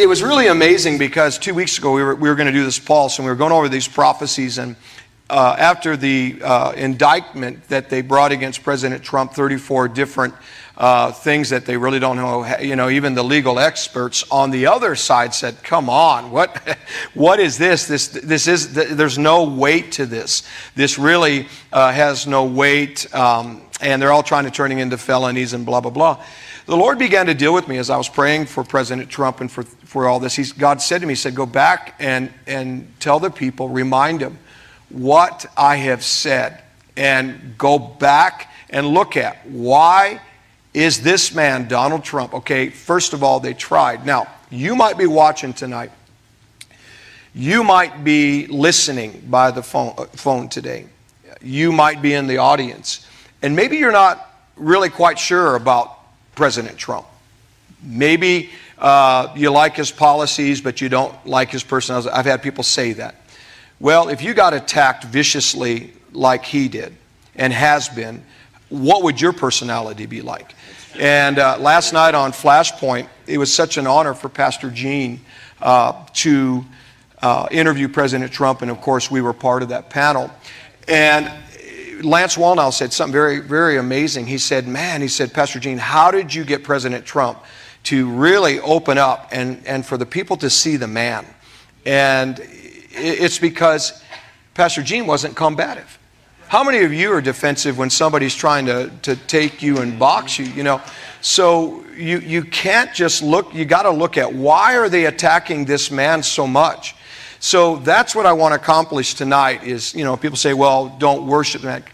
it was really amazing because two weeks ago we were, we were going to do this pulse and we were going over these prophecies and uh, after the uh, indictment that they brought against President Trump, 34 different uh, things that they really don't know, you know, even the legal experts on the other side said, come on, what, what is this? This, this is, there's no weight to this. This really uh, has no weight, um, and they're all trying to turn it into felonies and blah, blah, blah. The Lord began to deal with me as I was praying for President Trump and for, for all this. He's, God said to me, He said, go back and, and tell the people, remind them, what I have said and go back and look at why is this man, Donald Trump, okay, first of all, they tried. Now, you might be watching tonight. You might be listening by the phone, uh, phone today. You might be in the audience. And maybe you're not really quite sure about President Trump. Maybe uh, you like his policies, but you don't like his personality. I've had people say that. Well, if you got attacked viciously like he did and has been, what would your personality be like? And uh, last night on Flashpoint, it was such an honor for Pastor Gene uh, to uh, interview President Trump, and of course, we were part of that panel. And Lance Wallnau said something very, very amazing. He said, Man, he said, Pastor Gene, how did you get President Trump to really open up and, and for the people to see the man? And it's because Pastor Gene wasn't combative. How many of you are defensive when somebody's trying to, to take you and box you, you know? So you, you can't just look, you got to look at why are they attacking this man so much? So that's what I want to accomplish tonight is, you know, people say, well, don't worship that.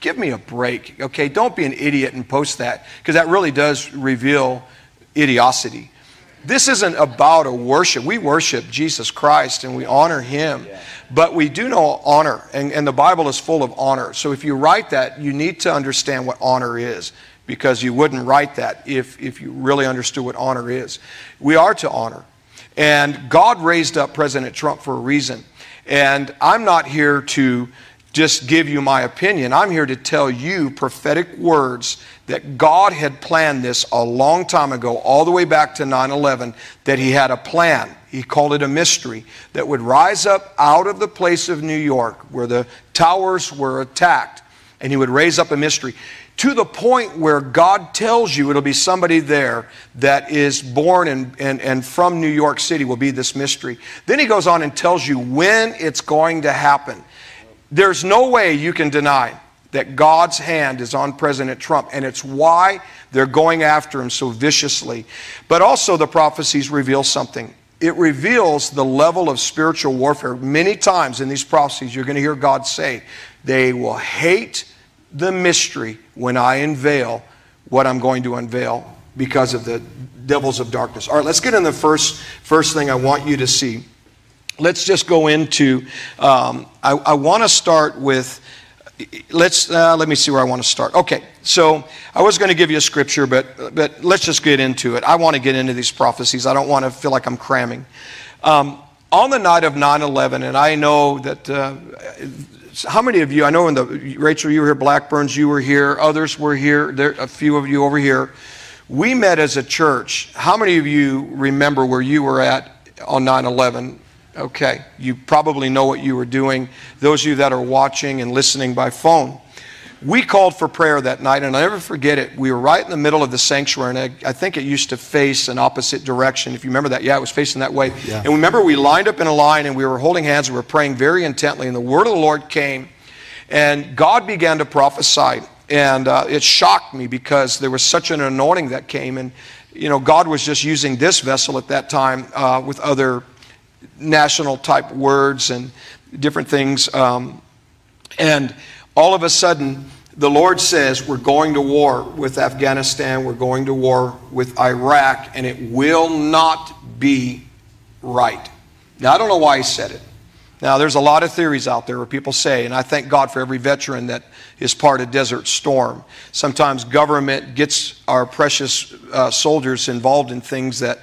Give me a break, okay? Don't be an idiot and post that because that really does reveal idiocity. This isn't about a worship. We worship Jesus Christ and we honor Him. But we do know honor, and, and the Bible is full of honor. So if you write that, you need to understand what honor is because you wouldn't write that if, if you really understood what honor is. We are to honor. And God raised up President Trump for a reason. And I'm not here to just give you my opinion. I'm here to tell you prophetic words that God had planned this a long time ago, all the way back to 9 11, that He had a plan. He called it a mystery that would rise up out of the place of New York where the towers were attacked, and He would raise up a mystery to the point where God tells you it'll be somebody there that is born and, and, and from New York City will be this mystery. Then he goes on and tells you when it's going to happen. There's no way you can deny that God's hand is on President Trump, and it's why they're going after him so viciously. But also, the prophecies reveal something. It reveals the level of spiritual warfare. Many times in these prophecies, you're going to hear God say, They will hate the mystery when I unveil what I'm going to unveil because of the devils of darkness. All right, let's get in the first, first thing I want you to see let's just go into, um, I, I want to start with, let's, uh, let me see where I want to start. Okay, so I was going to give you a scripture, but, but let's just get into it. I want to get into these prophecies. I don't want to feel like I'm cramming. Um, on the night of 9 11, and I know that. Uh, how many of you, I know in the, Rachel, you were here, Blackburns, you were here, others were here, there, a few of you over here. We met as a church. How many of you remember where you were at on 9 11? Okay, you probably know what you were doing. Those of you that are watching and listening by phone. We called for prayer that night, and I'll never forget it. We were right in the middle of the sanctuary, and I, I think it used to face an opposite direction. If you remember that, yeah, it was facing that way. Yeah. And remember, we lined up in a line, and we were holding hands, and we were praying very intently, and the word of the Lord came, and God began to prophesy. And uh, it shocked me because there was such an anointing that came, and you know, God was just using this vessel at that time uh, with other national type words and different things. Um, and all of a sudden, the Lord says, We're going to war with Afghanistan, we're going to war with Iraq, and it will not be right. Now, I don't know why He said it. Now, there's a lot of theories out there where people say, and I thank God for every veteran that is part of Desert Storm. Sometimes government gets our precious uh, soldiers involved in things that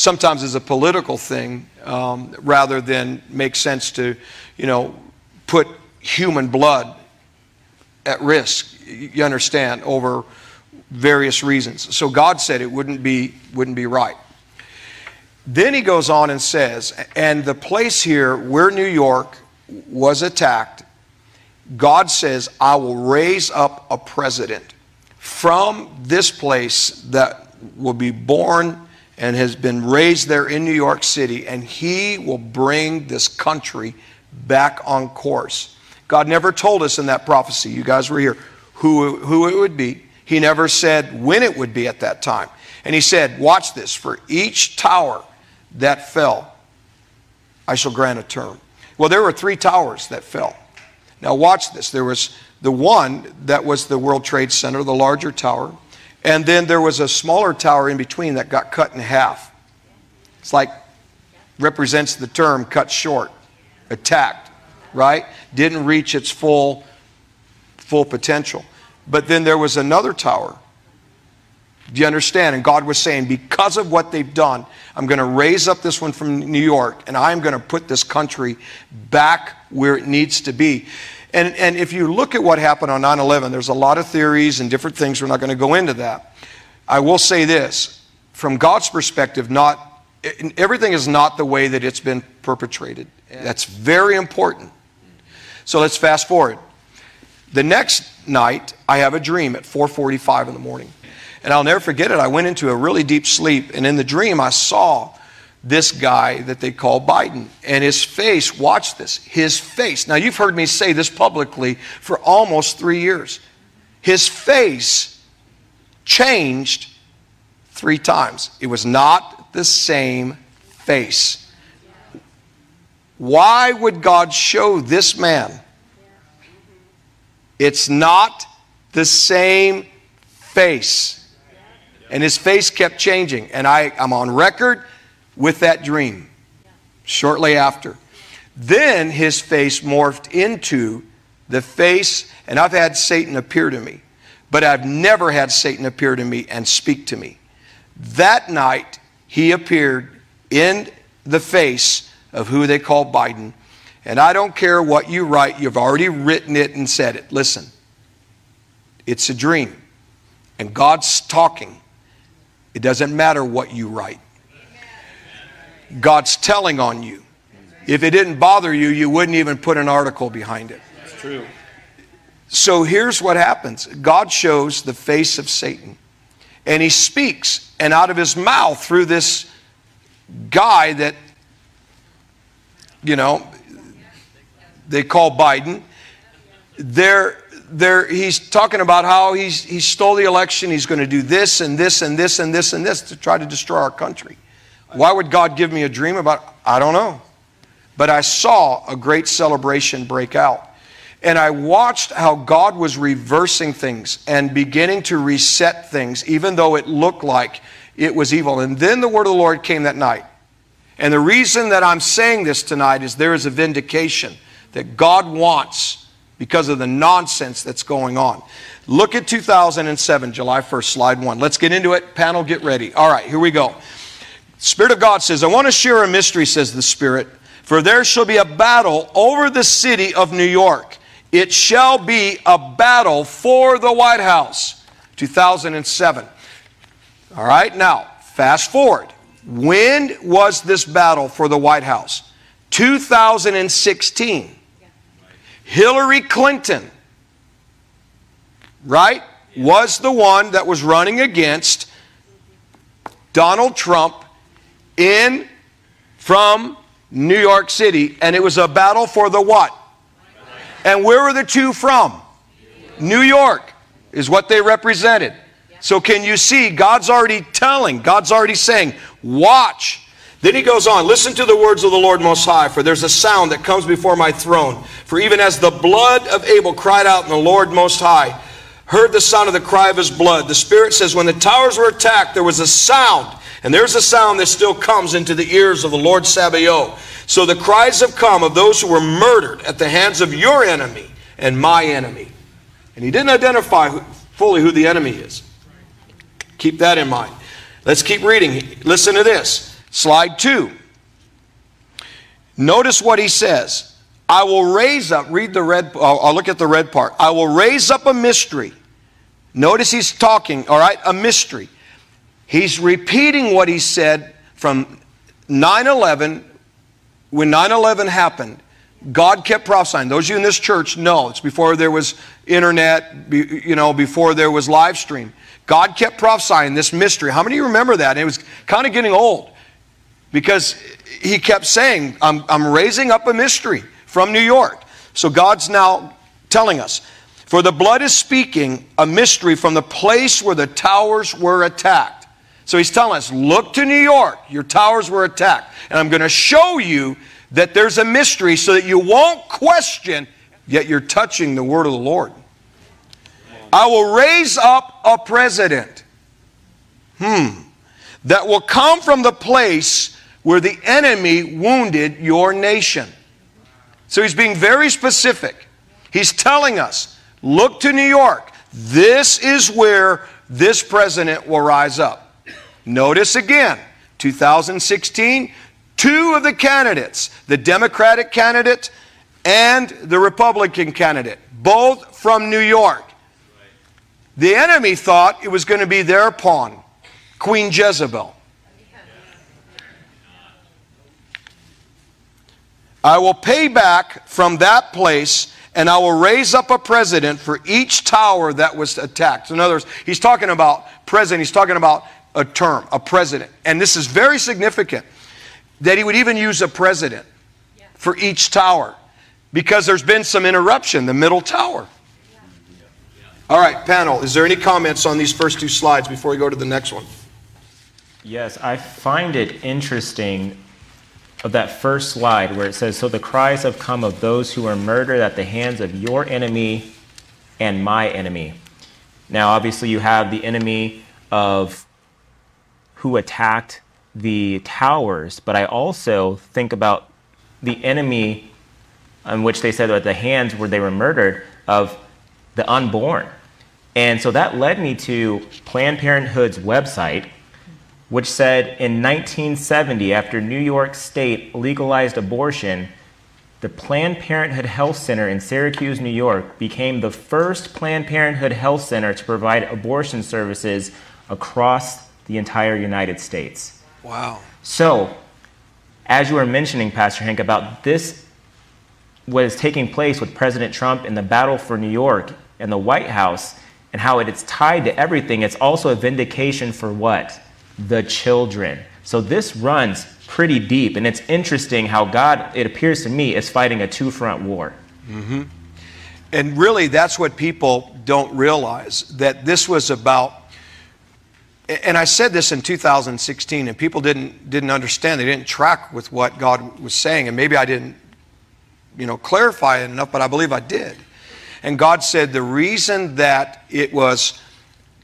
sometimes is a political thing um, rather than make sense to, you know, put human blood at risk. You understand over various reasons. So God said it wouldn't be wouldn't be right. Then he goes on and says, and the place here where New York was attacked, God says, I will raise up a president from this place that will be born and has been raised there in New York City, and he will bring this country back on course. God never told us in that prophecy, you guys were here, who, who it would be. He never said when it would be at that time. And he said, Watch this, for each tower that fell, I shall grant a term. Well, there were three towers that fell. Now, watch this. There was the one that was the World Trade Center, the larger tower, and then there was a smaller tower in between that got cut in half. It's like represents the term cut short, attacked, right? Didn't reach its full full potential. But then there was another tower. Do you understand? And God was saying, because of what they've done, I'm going to raise up this one from New York and I'm going to put this country back where it needs to be. And, and if you look at what happened on 9 11, there's a lot of theories and different things. We're not going to go into that. I will say this from God's perspective, not, everything is not the way that it's been perpetrated. That's very important. So let's fast forward. The next night, I have a dream at 4:45 in the morning. And I'll never forget it. I went into a really deep sleep, and in the dream, I saw this guy that they call Biden. And his face, watch this, his face. Now, you've heard me say this publicly for almost three years. His face changed three times. It was not the same face. Why would God show this man? It's not the same face. And his face kept changing. And I, I'm on record with that dream shortly after. Then his face morphed into the face, and I've had Satan appear to me, but I've never had Satan appear to me and speak to me. That night, he appeared in the face of who they call Biden. And I don't care what you write, you've already written it and said it. Listen, it's a dream, and God's talking. It doesn't matter what you write. God's telling on you. If it didn't bother you, you wouldn't even put an article behind it. That's true. So here's what happens God shows the face of Satan, and he speaks, and out of his mouth, through this guy that, you know, they call Biden, there there, he's talking about how he's, he stole the election. He's going to do this and this and this and this and this to try to destroy our country. Why would God give me a dream about? I don't know. But I saw a great celebration break out. And I watched how God was reversing things and beginning to reset things, even though it looked like it was evil. And then the word of the Lord came that night. And the reason that I'm saying this tonight is there is a vindication that God wants because of the nonsense that's going on. Look at 2007, July 1st, slide one. Let's get into it. Panel, get ready. All right, here we go. Spirit of God says, I want to share a mystery, says the Spirit, for there shall be a battle over the city of New York. It shall be a battle for the White House. 2007. All right, now, fast forward. When was this battle for the White House? 2016. Hillary Clinton, right, was the one that was running against Donald Trump in from New York City, and it was a battle for the what? And where were the two from? New York is what they represented. So, can you see? God's already telling, God's already saying, watch then he goes on, listen to the words of the Lord Most High, for there's a sound that comes before my throne. For even as the blood of Abel cried out in the Lord Most High, heard the sound of the cry of his blood. The Spirit says, when the towers were attacked, there was a sound, and there's a sound that still comes into the ears of the Lord Sabaoth. So the cries have come of those who were murdered at the hands of your enemy and my enemy. And he didn't identify fully who the enemy is. Keep that in mind. Let's keep reading. Listen to this. Slide two. Notice what he says. I will raise up, read the red, I'll look at the red part. I will raise up a mystery. Notice he's talking, all right, a mystery. He's repeating what he said from 9 11, when 9 11 happened, God kept prophesying. Those of you in this church know it's before there was internet, you know, before there was live stream. God kept prophesying this mystery. How many of you remember that? And it was kind of getting old because he kept saying, I'm, I'm raising up a mystery from New York. So God's now telling us, for the blood is speaking a mystery from the place where the towers were attacked. So he's telling us, look to New York, your towers were attacked. And I'm going to show you that there's a mystery so that you won't question, yet you're touching the word of the Lord. I will raise up a president. Hmm. That will come from the place where the enemy wounded your nation. So he's being very specific. He's telling us look to New York. This is where this president will rise up. Notice again, 2016, two of the candidates, the Democratic candidate and the Republican candidate, both from New York. The enemy thought it was going to be their pawn, Queen Jezebel. I will pay back from that place and I will raise up a president for each tower that was attacked. In other words, he's talking about president, he's talking about a term, a president. And this is very significant that he would even use a president for each tower because there's been some interruption, the middle tower. All right, panel, is there any comments on these first two slides before we go to the next one? Yes, I find it interesting of that first slide where it says, So the cries have come of those who were murdered at the hands of your enemy and my enemy. Now, obviously, you have the enemy of who attacked the towers, but I also think about the enemy on which they said at the hands where they were murdered of the unborn. And so that led me to Planned Parenthood's website, which said in 1970, after New York State legalized abortion, the Planned Parenthood Health Center in Syracuse, New York, became the first Planned Parenthood health center to provide abortion services across the entire United States. Wow. So, as you were mentioning, Pastor Hank, about this, what is taking place with President Trump in the battle for New York and the White House, and how it is tied to everything, it's also a vindication for what? the children. So this runs pretty deep, and it's interesting how God, it appears to me, is fighting a two front war. Mm-hmm. And really, that's what people don't realize that this was about. And I said this in 2016, and people didn't, didn't understand. They didn't track with what God was saying. And maybe I didn't, you know, clarify it enough, but I believe I did. And God said the reason that it was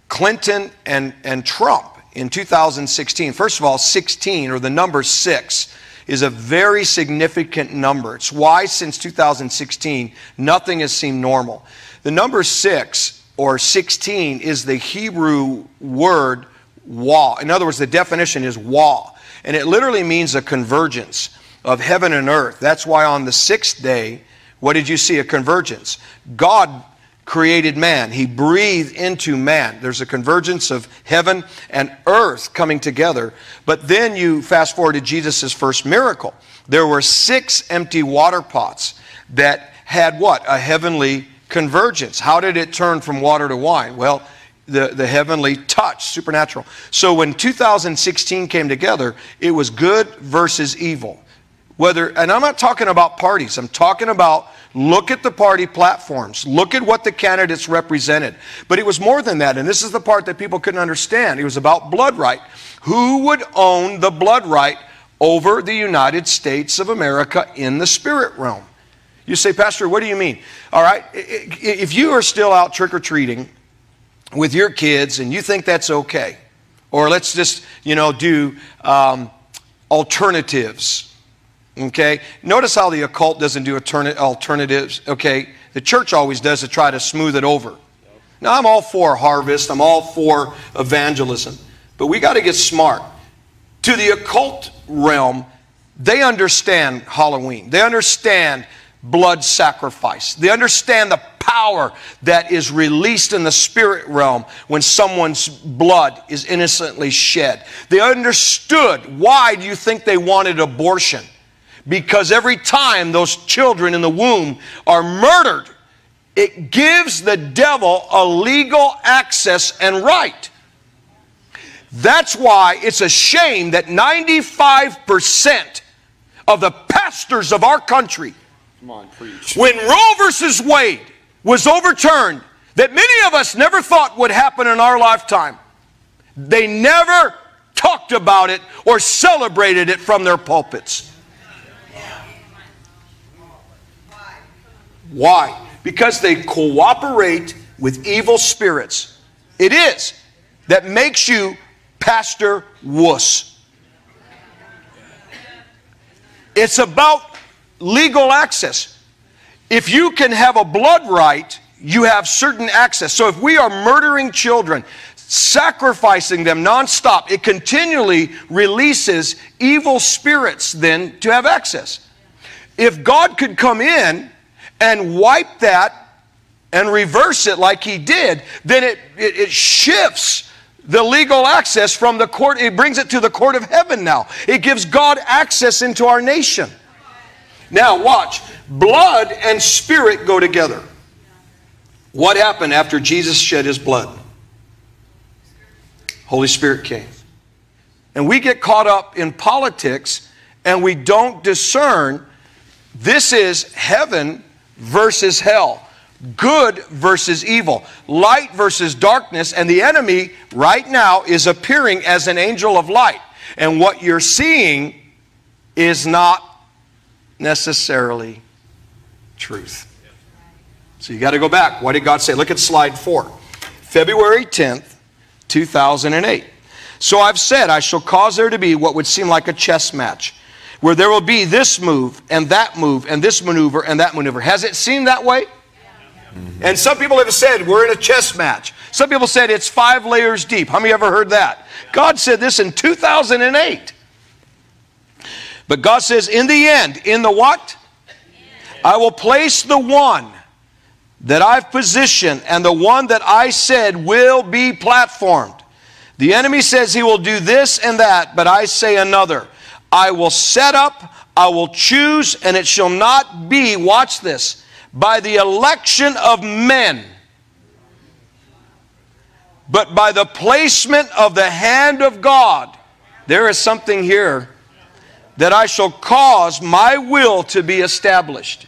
Clinton and, and Trump in 2016. First of all, 16 or the number six is a very significant number. It's why since 2016 nothing has seemed normal. The number six or 16 is the Hebrew word wa. In other words, the definition is wa. And it literally means a convergence of heaven and earth. That's why on the sixth day, what did you see? A convergence. God created man. He breathed into man. There's a convergence of heaven and earth coming together. But then you fast forward to Jesus' first miracle. There were six empty water pots that had what? A heavenly convergence. How did it turn from water to wine? Well, the, the heavenly touch, supernatural. So when 2016 came together, it was good versus evil. Whether, and I'm not talking about parties, I'm talking about look at the party platforms, look at what the candidates represented. But it was more than that, and this is the part that people couldn't understand. It was about blood right. Who would own the blood right over the United States of America in the spirit realm? You say, Pastor, what do you mean? All right, if you are still out trick or treating with your kids and you think that's okay, or let's just, you know, do um, alternatives Okay? Notice how the occult doesn't do alternatives. Okay? The church always does to try to smooth it over. Now, I'm all for harvest, I'm all for evangelism, but we got to get smart. To the occult realm, they understand Halloween, they understand blood sacrifice. They understand the power that is released in the spirit realm when someone's blood is innocently shed. They understood why do you think they wanted abortion? Because every time those children in the womb are murdered, it gives the devil a legal access and right. That's why it's a shame that 95% of the pastors of our country Come on, preach. when Roe versus Wade was overturned, that many of us never thought would happen in our lifetime, they never talked about it or celebrated it from their pulpits. Why? Because they cooperate with evil spirits. It is that makes you Pastor Wuss. It's about legal access. If you can have a blood right, you have certain access. So if we are murdering children, sacrificing them nonstop, it continually releases evil spirits then to have access. If God could come in and wipe that and reverse it like he did, then it, it, it shifts the legal access from the court, it brings it to the court of heaven now. It gives God access into our nation. Now, watch. Blood and spirit go together. What happened after Jesus shed his blood? Holy Spirit came. And we get caught up in politics and we don't discern this is heaven versus hell, good versus evil, light versus darkness, and the enemy right now is appearing as an angel of light. And what you're seeing is not necessarily truth. So you got to go back. What did God say? Look at slide four. February 10th, 2008. So I've said, I shall cause there to be what would seem like a chess match, where there will be this move and that move and this maneuver and that maneuver. Has it seemed that way? Mm-hmm. And some people have said we're in a chess match. Some people said it's five layers deep. How many ever heard that? God said this in 2008. But God says, in the end, in the what? I will place the one that I've positioned and the one that I said will be platformed. The enemy says he will do this and that, but I say another. I will set up, I will choose, and it shall not be, watch this, by the election of men, but by the placement of the hand of God. There is something here that I shall cause my will to be established.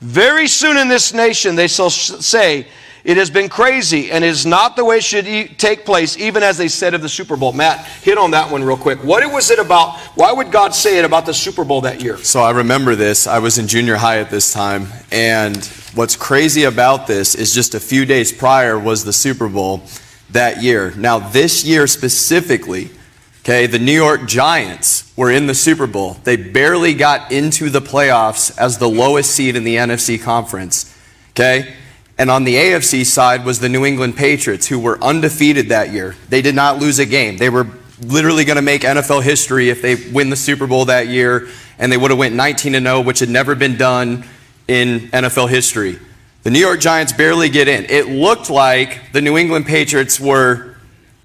Very soon in this nation, they shall say, It has been crazy and is not the way it should e- take place, even as they said of the Super Bowl. Matt, hit on that one real quick. What was it about? Why would God say it about the Super Bowl that year? So I remember this. I was in junior high at this time. And what's crazy about this is just a few days prior was the Super Bowl that year. Now, this year specifically, okay, the New York Giants were in the Super Bowl. They barely got into the playoffs as the lowest seed in the NFC conference. Okay? And on the AFC side was the New England Patriots, who were undefeated that year. They did not lose a game. They were literally going to make NFL history if they win the Super Bowl that year, and they would have went 19 0, which had never been done in NFL history. The New York Giants barely get in. It looked like the New England Patriots were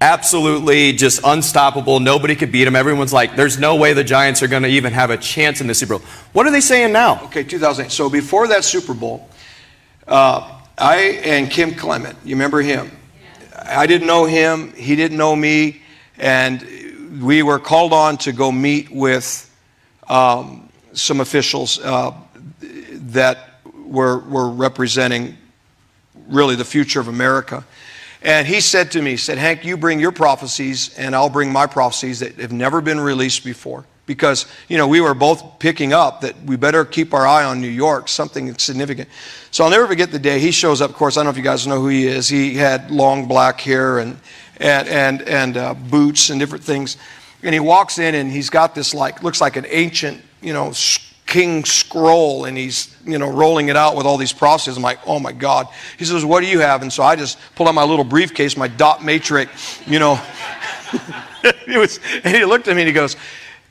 absolutely just unstoppable. Nobody could beat them. Everyone's like, there's no way the Giants are going to even have a chance in the Super Bowl. What are they saying now? Okay, 2008. So before that Super Bowl, uh, I and Kim Clement, you remember him? I didn't know him, he didn't know me, and we were called on to go meet with um, some officials uh, that were, were representing really the future of America. And he said to me, he said, Hank, you bring your prophecies, and I'll bring my prophecies that have never been released before. Because, you know, we were both picking up that we better keep our eye on New York, something significant. So I'll never forget the day he shows up. Of course, I don't know if you guys know who he is. He had long black hair and, and, and, and uh, boots and different things. And he walks in and he's got this, like, looks like an ancient, you know, king scroll and he's you know rolling it out with all these prophecies i'm like oh my god he says what do you have and so i just pull out my little briefcase my dot matrix you know it was and he looked at me and he goes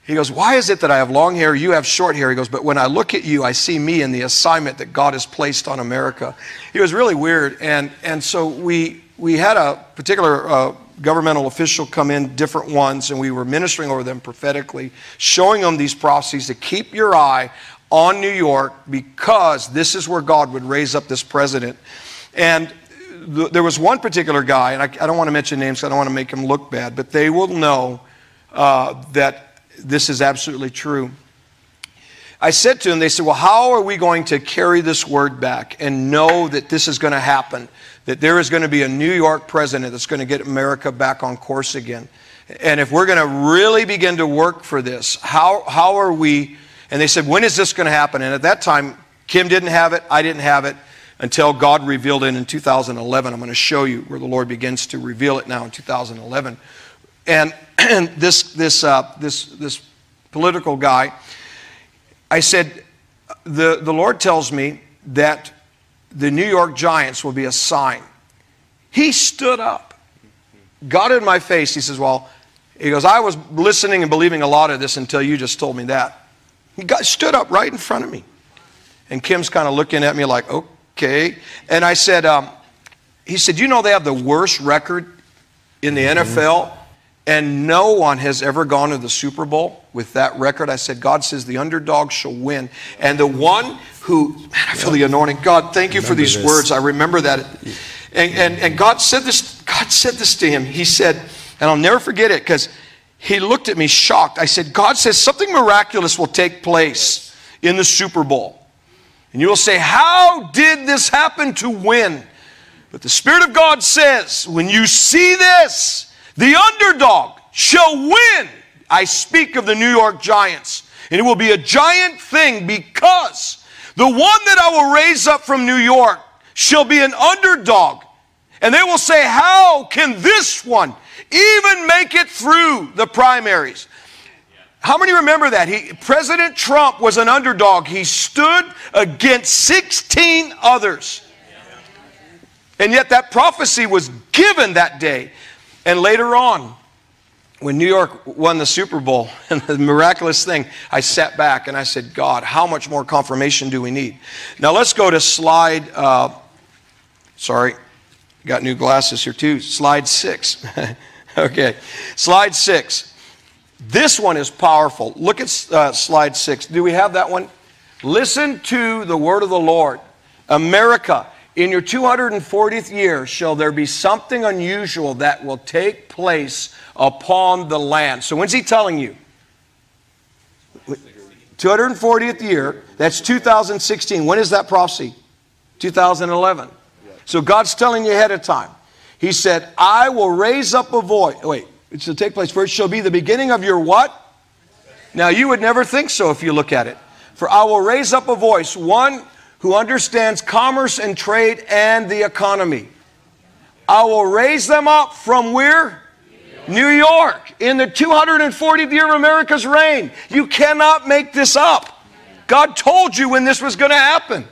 He goes, Why is it that I have long hair, you have short hair? He goes, But when I look at you, I see me in the assignment that God has placed on America. He was really weird. And, and so we, we had a particular uh, governmental official come in, different ones, and we were ministering over them prophetically, showing them these prophecies to keep your eye on New York because this is where God would raise up this president. And th- there was one particular guy, and I, I don't want to mention names, I don't want to make him look bad, but they will know uh, that this is absolutely true. I said to him, they said, Well, how are we going to carry this word back and know that this is going to happen? That there is going to be a New York president that's going to get America back on course again. And if we're going to really begin to work for this, how, how are we? And they said, When is this going to happen? And at that time, Kim didn't have it, I didn't have it until God revealed it in 2011. I'm going to show you where the Lord begins to reveal it now in 2011. And, and this, this, uh, this, this political guy, I said, the, the Lord tells me that the New York Giants will be a sign. He stood up, got in my face. He says, Well, he goes, I was listening and believing a lot of this until you just told me that. He got, stood up right in front of me. And Kim's kind of looking at me like, okay. And I said, um, he said, You know, they have the worst record in the NFL and no one has ever gone to the Super Bowl with that record. I said, God says the underdog shall win. And the one who, man, I feel the anointing. God, thank you for these this. words. I remember that. And, and, and God said this, God said this to him. He said, and I'll never forget it because he looked at me shocked. I said, God says something miraculous will take place in the Super Bowl. And you will say, How did this happen to win? But the Spirit of God says, when you see this, the underdog shall win. I speak of the New York Giants. And it will be a giant thing because the one that I will raise up from New York shall be an underdog. And they will say, How can this one even make it through the primaries? How many remember that? He, President Trump was an underdog. He stood against 16 others. And yet that prophecy was given that day. And later on, when New York won the Super Bowl and the miraculous thing, I sat back and I said, God, how much more confirmation do we need? Now let's go to slide, uh, sorry, got new glasses here too, slide six. okay, slide six. This one is powerful. Look at uh, slide six. Do we have that one? Listen to the word of the Lord. America in your 240th year shall there be something unusual that will take place upon the land. So when's he telling you? 240th year, that's 2016. When is that prophecy? 2011. So God's telling you ahead of time. He said, I will raise up a voice. Wait, it shall take place first, shall be the beginning of your what? Now you would never think so if you look at it. For I will raise up a voice, one who understands commerce and trade and the economy. I will raise them up from where? New York. In the 240th year of America's reign. You cannot make this up. God told you when this was going to happen.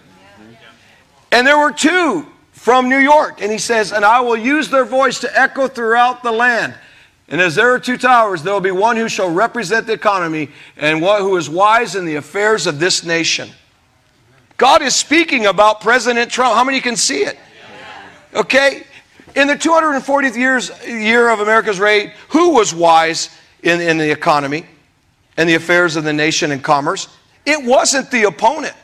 And there were two from New York. And he says, And I will use their voice to echo throughout the land. And as there are two towers, there will be one who shall represent the economy and one who is wise in the affairs of this nation. God is speaking about President Trump. How many can see it? Okay? In the 240th years, year of America's reign, who was wise in, in the economy and the affairs of the nation and commerce? It wasn't the opponent.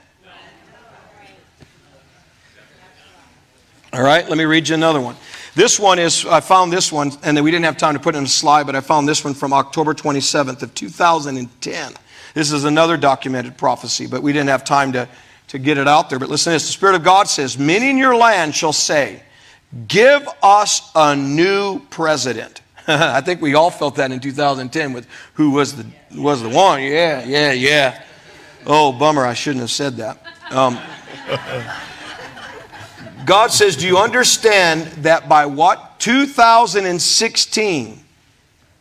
All right, let me read you another one. This one is, I found this one, and we didn't have time to put in a slide, but I found this one from October 27th of 2010. This is another documented prophecy, but we didn't have time to, to get it out there. But listen this. The Spirit of God says, Many in your land shall say, Give us a new president. I think we all felt that in 2010 with who was the, was the one. Yeah, yeah, yeah. Oh, bummer. I shouldn't have said that. Um, God says, Do you understand that by what? 2016.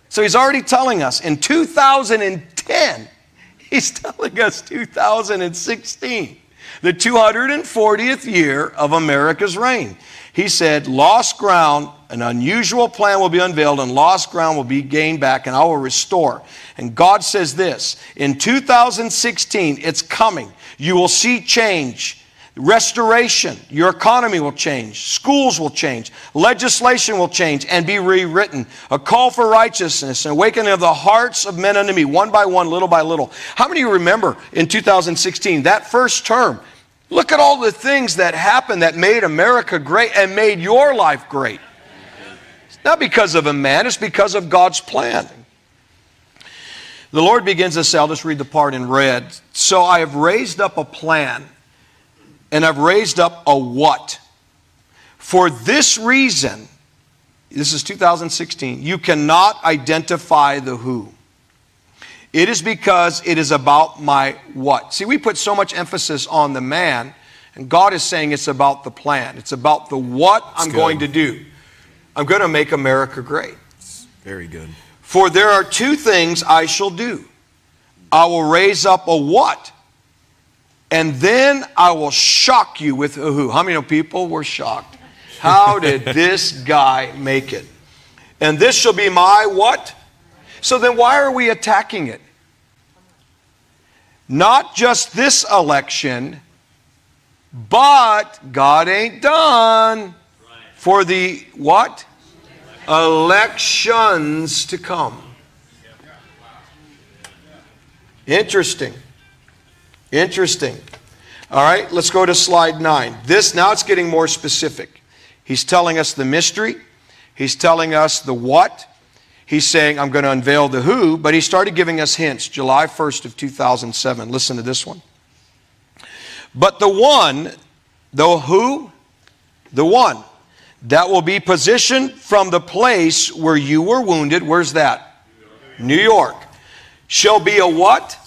So he's already telling us in 2010, he's telling us 2016, the 240th year of America's reign. he said, Lost ground, an unusual plan will be unveiled, and lost ground will be gained back, and I will restore. And God says this in 2016, it's coming. You will see change. Restoration, your economy will change, schools will change, legislation will change and be rewritten. A call for righteousness, an awakening of the hearts of men unto me, one by one, little by little. How many of you remember in 2016, that first term? Look at all the things that happened that made America great and made your life great. It's not because of a man, it's because of God's plan. The Lord begins to say, I'll just read the part in red. So I have raised up a plan and I've raised up a what. For this reason, this is 2016, you cannot identify the who. It is because it is about my what. See, we put so much emphasis on the man, and God is saying it's about the plan. It's about the what That's I'm good. going to do. I'm going to make America great. Very good. For there are two things I shall do. I will raise up a what, and then I will shock you with a who. How many people were shocked? How did this guy make it? And this shall be my what? So then why are we attacking it? Not just this election, but God ain't done for the what? Elections to come. Interesting. Interesting. All right, let's go to slide nine. This, now it's getting more specific. He's telling us the mystery, he's telling us the what. He's saying, I'm going to unveil the who, but he started giving us hints. July 1st of 2007. Listen to this one. But the one, the who, the one that will be positioned from the place where you were wounded, where's that? New York. Shall be a what?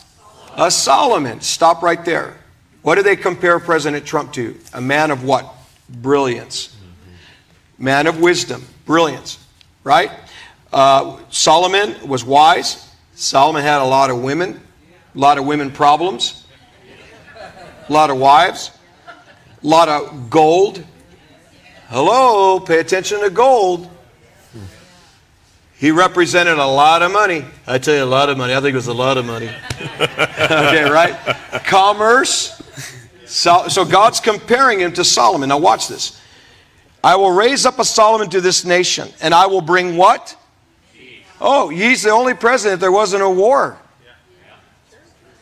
A Solomon. Stop right there. What do they compare President Trump to? A man of what? Brilliance. Man of wisdom. Brilliance. Right? Uh, Solomon was wise. Solomon had a lot of women, a lot of women problems, a lot of wives, a lot of gold. Hello, pay attention to gold. He represented a lot of money. I tell you, a lot of money. I think it was a lot of money. Okay, right? Commerce. So, so God's comparing him to Solomon. Now, watch this. I will raise up a Solomon to this nation, and I will bring what? Oh, he's the only president there wasn't a war.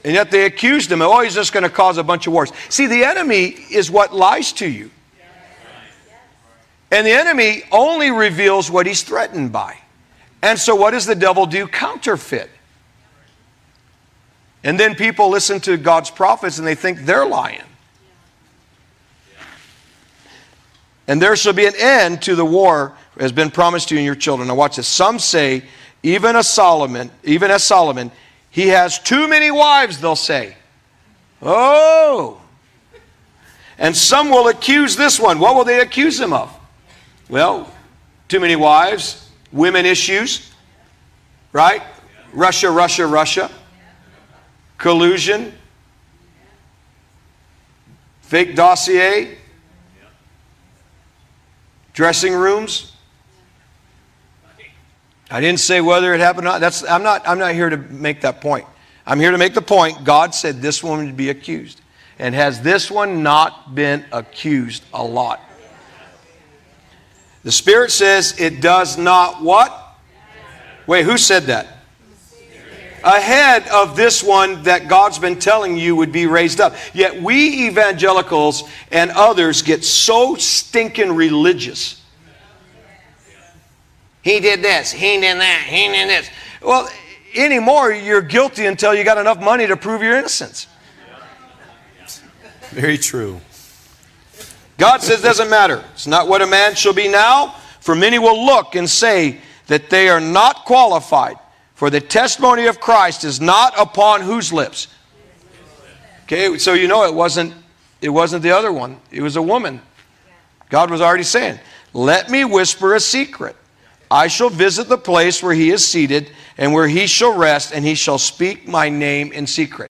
And yet they accused him oh, he's just going to cause a bunch of wars. See, the enemy is what lies to you. And the enemy only reveals what he's threatened by. And so, what does the devil do? Counterfeit. And then people listen to God's prophets and they think they're lying. And there shall be an end to the war has been promised to you and your children. Now watch this. Some say, even as Solomon, even as Solomon, he has too many wives, they'll say. Oh. And some will accuse this one. What will they accuse him of? Well, too many wives, women issues, right? Russia, Russia, Russia. Collusion. Fake dossier. Dressing rooms. I didn't say whether it happened or not. That's, I'm, not, I'm not here to make that point. I'm here to make the point God said this one would be accused. And has this one not been accused a lot? The Spirit says it does not what? Wait, who said that? Ahead of this one that God's been telling you would be raised up. Yet we evangelicals and others get so stinking religious. He did this, he did that, he did this. Well, anymore, you're guilty until you got enough money to prove your innocence. Very true. God says, doesn't matter. It's not what a man shall be now, for many will look and say that they are not qualified. For the testimony of Christ is not upon whose lips? Okay, so you know it wasn't it wasn't the other one. It was a woman. God was already saying, "Let me whisper a secret. I shall visit the place where he is seated and where he shall rest and he shall speak my name in secret."